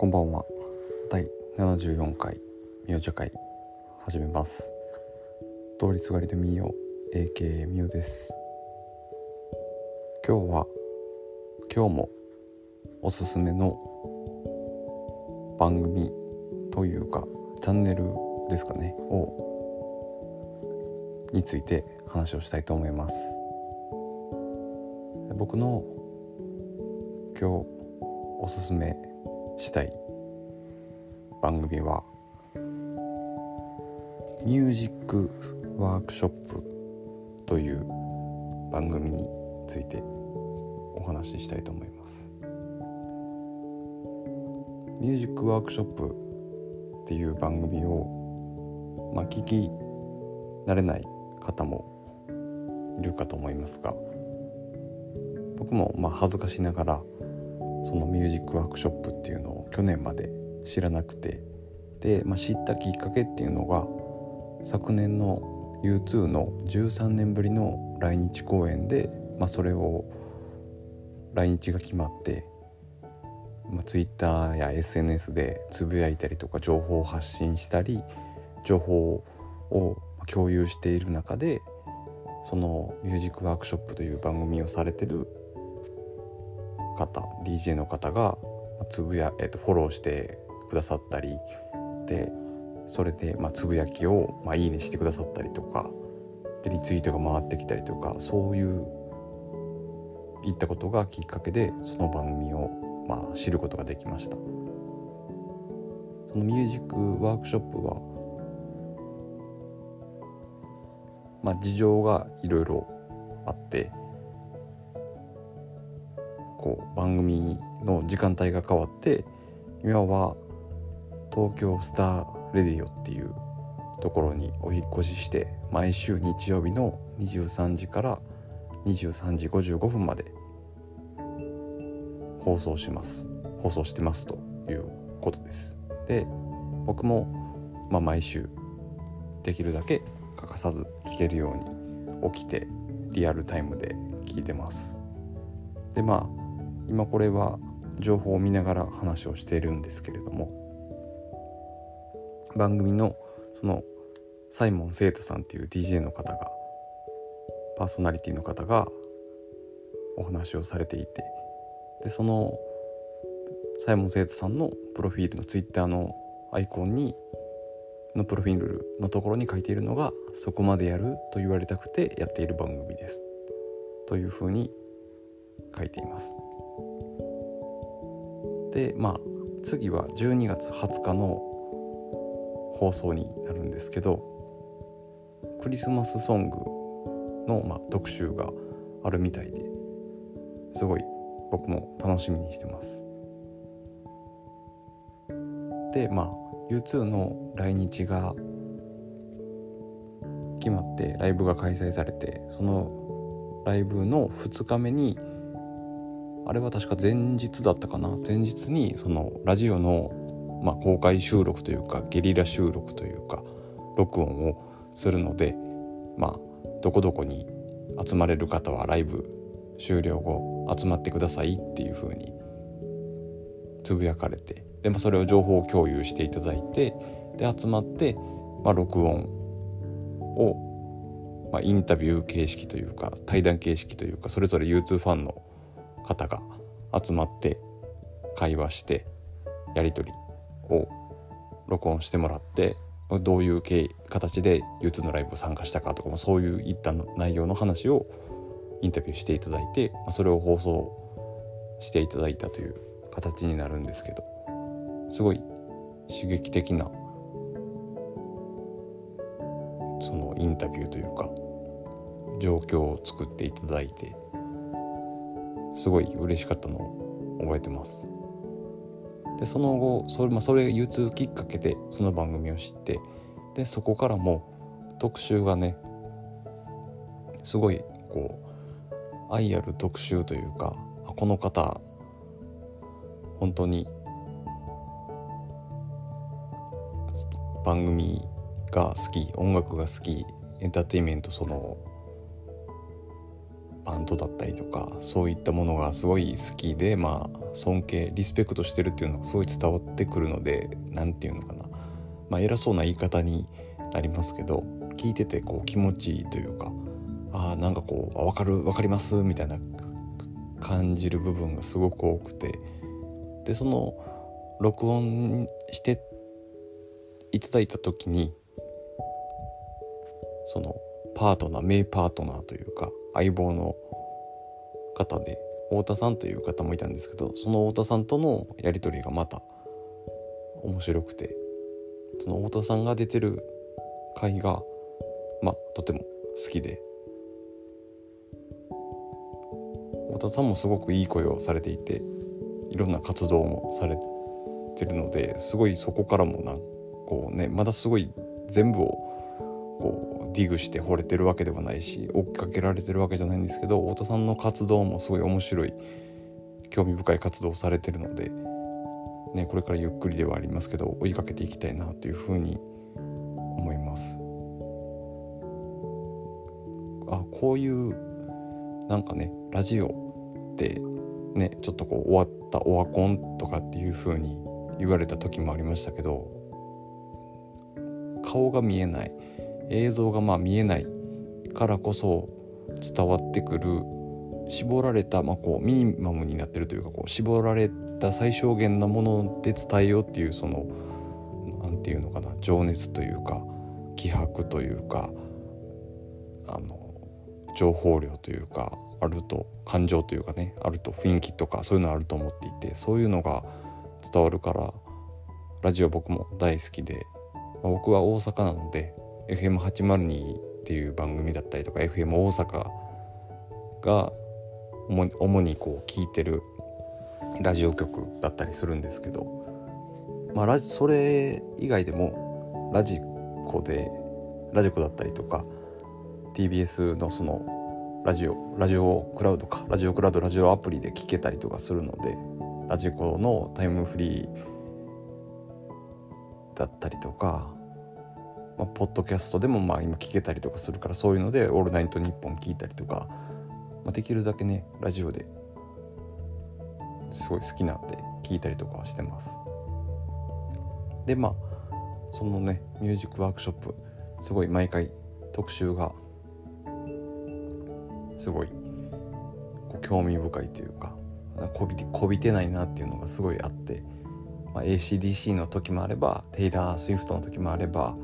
こんばんは。第74回みお茶会始めます。通りすがりでみよ AKA みおです。今日は今日もおすすめの番組というかチャンネルですかねをについて話をしたいと思います。僕の今日おすすめしたい。番組はミュージックワークショップという番組についてお話ししたいと思います。ミュージックワークショップっていう番組をまあ聞き慣れない方もいるかと思いますが僕もまあ恥ずかしながらそのミュージックワークショップっていうのを去年まで知らなくて。で、まあ、知ったきっかけっていうのが昨年の U2 の13年ぶりの来日公演で、まあ、それを来日が決まって、まあ、Twitter や SNS でつぶやいたりとか情報を発信したり情報を共有している中でそのミュージックワークショップという番組をされてる方 DJ の方がつぶや、えー、とフォローしてくださったりでそれで、まあ、つぶやきを、まあ、いいねしてくださったりとかでリツイートが回ってきたりとかそういういったことがきっかけでその番組を、まあ、知ることができました。そのミュージックワークショップは、まあ、事情がいろいろあってこう番組の時間帯が変わって今は東京スターレディオっていうところにお引越しして毎週日曜日の23時から23時55分まで放送します。放送してますということです。で僕も、まあ、毎週できるだけ欠かさず聞けるように起きてリアルタイムで聞いてます。でまあ今これは情報を見ながら話をしているんですけれども番組のそのサイモン・セイタさんっていう DJ の方がパーソナリティの方がお話をされていてでそのサイモン・セイタさんのプロフィールのツイッターのアイコンにのプロフィールのところに書いているのが「そこまでやる」と言われたくてやっている番組ですというふうに書いています。でまあ次は12月20日の放送になるんですけどクリスマスソングの、まあ、特集があるみたいですごい僕も楽しみにしてます。でまあ U2 の来日が決まってライブが開催されてそのライブの2日目にあれは確か前日だったかな。前日にそのラジオの、まあ、公開収録というかゲリラ収録というか録音をするのでまあどこどこに集まれる方はライブ終了後集まってくださいっていう風につぶやかれてで、まあ、それを情報共有していただいてで集まって、まあ、録音を、まあ、インタビュー形式というか対談形式というかそれぞれ U2 ファンの方が集まって会話してやり取りを録音してもらってどういう形で U2 のライブを参加したかとかもそういういった内容の話をインタビューしていただいてそれを放送していただいたという形になるんですけどすごい刺激的なそのインタビューというか状況を作っていただいてすごい嬉しかったのを覚えてます。でその後それ,、まあ、それ U2 きっかけでその番組を知ってでそこからも特集がねすごいこう愛ある特集というかこの方本当に番組が好き音楽が好きエンターテインメントそのバンドだったりとかそういったものがすごい好きでまあ尊敬リスペクトしてるっていうのがすごい伝わってくるので何て言うのかな。まあ偉そうな言い方になりますけど聞いててこう気持ちいいというかあなんかこう「分かる分かります」みたいな感じる部分がすごく多くて。でその録音していただいた時にそのパートナー名パートナーというか相棒の方で太田さんという方もいたんですけどその太田さんとのやり取りがまた面白くてその太田さんが出てる回がまあとても好きで太田さんもすごくいい声をされていていろんな活動もされてるのですごいそこからもなんこうねまだすごい全部をディグして惚れてるわけではないし追っかけられてるわけじゃないんですけど太田さんの活動もすごい面白い興味深い活動をされてるので、ね、これからゆっくりではありますけど追いかけていきたいなというふうに思います。あこういうなんかねラジオってねちょっとこう終わったオワコンとかっていう風に言われた時もありましたけど顔が見えない映像がまあ見えないからこそ伝わってくる絞られた、まあ、こうミニマムになってるというかこう絞られた最小限なもので伝えようっていうその何て言うのかな情熱というか気迫というかあの情報量というかあると感情というかねあると雰囲気とかそういうのあると思っていてそういうのが伝わるからラジオ僕も大好きで、まあ、僕は大阪なので FM802 っていう番組だったりとか FM 大阪が主にこう聞いてるラジオ局だったりするんですけど、まあ、ラジそれ以外でもラジコでラジコだったりとか TBS のそのラジオラジオクラウドかラジオクラウドラジオアプリで聞けたりとかするのでラジコのタイムフリーだったりとか、まあ、ポッドキャストでもまあ今聞けたりとかするからそういうので「オールナイトニッポン」聞いたりとか、まあ、できるだけねラジオですごい好きなんで聞いたりとかはしてます。でまあそのねミュージックワークショップすごい毎回特集がすごい興味深いというかこびてこびてないなっていうのがすごいあって、まあ、ACDC の時もあればテイラー・スウィフトの時もあれば、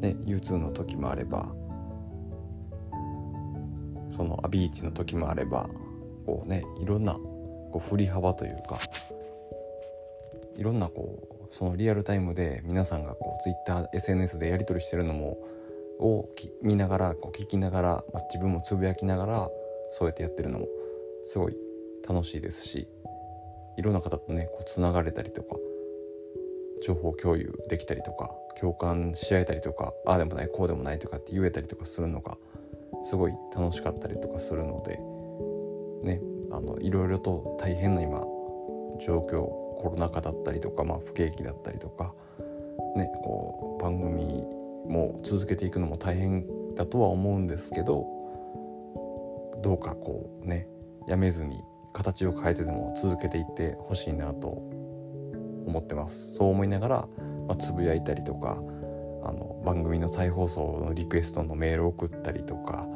ね、U2 の時もあればそのアビーチの時もあればこうねいろんなこう振り幅というかいろんなこうそのリアルタイムで皆さんがこう TwitterSNS でやり取りしてるのもを見ながらこう聞きながら、まあ、自分もつぶやきながらそうやってやってるのもすごい楽しいですしいろんな方とねこうつながれたりとか情報共有できたりとか共感し合えたりとかああでもないこうでもないとかって言えたりとかするのがすごい楽しかったりとかするのでねあのいろいろと大変な今状況コロナ禍だったりとか、まあ、不景気だったりとか、ね、こう番組も続けていくのも大変だとは思うんですけどどうかこうねやめずに形を変えてでも続けていってほしいなと思ってます。そう思いながら、まあ、つぶやいたりとかあの番組の再放送のリクエストのメールを送ったりとか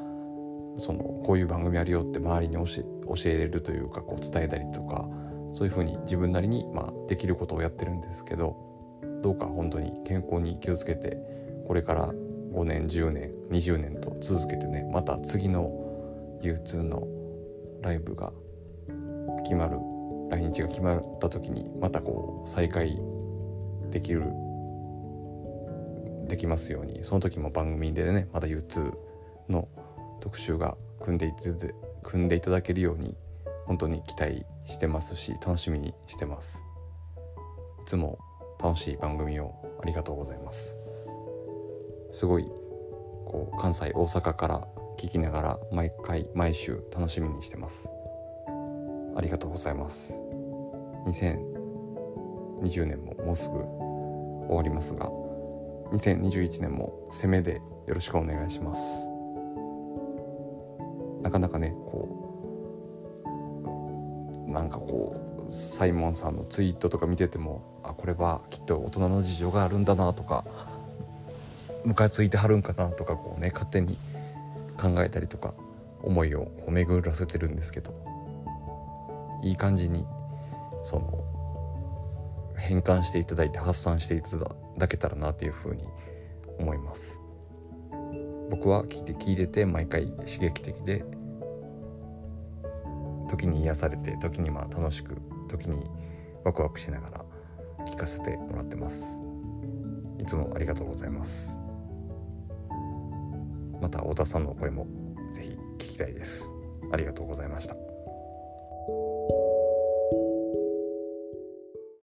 そのこういう番組あるよって周りに教えれるというかこう伝えたりとかそういうふうに自分なりに、まあ、できることをやってるんですけどどうか本当に健康に気をつけてこれから5年10年20年と続けてねまた次の U2 のライブが決まる来日が決まった時にまたこう再開できるできますように。その時も番組でねまた U2 の特集が組んでいて組んでいただけるように本当に期待してますし楽しみにしてます。いつも楽しい番組をありがとうございます。すごいこう関西大阪から聞きながら毎回毎週楽しみにしてます。ありがとうございます。2020年ももうすぐ終わりますが2021年も攻めでよろしくお願いします。なかなかねこうなんかこうサイモンさんのツイートとか見ててもあこれはきっと大人の事情があるんだなとかムカついてはるんかなとかこうね勝手に考えたりとか思いを巡らせてるんですけどいい感じにその変換していただいて発散していただけたらなというふうに思います。僕は聞いて聞いてて毎回刺激的で時に癒されて時にまあ楽しく時にワクワクしながら聞かせてもらってます。いつもありがとうございます。また太田さんの声もぜひ聞きたいです。ありがとうございました。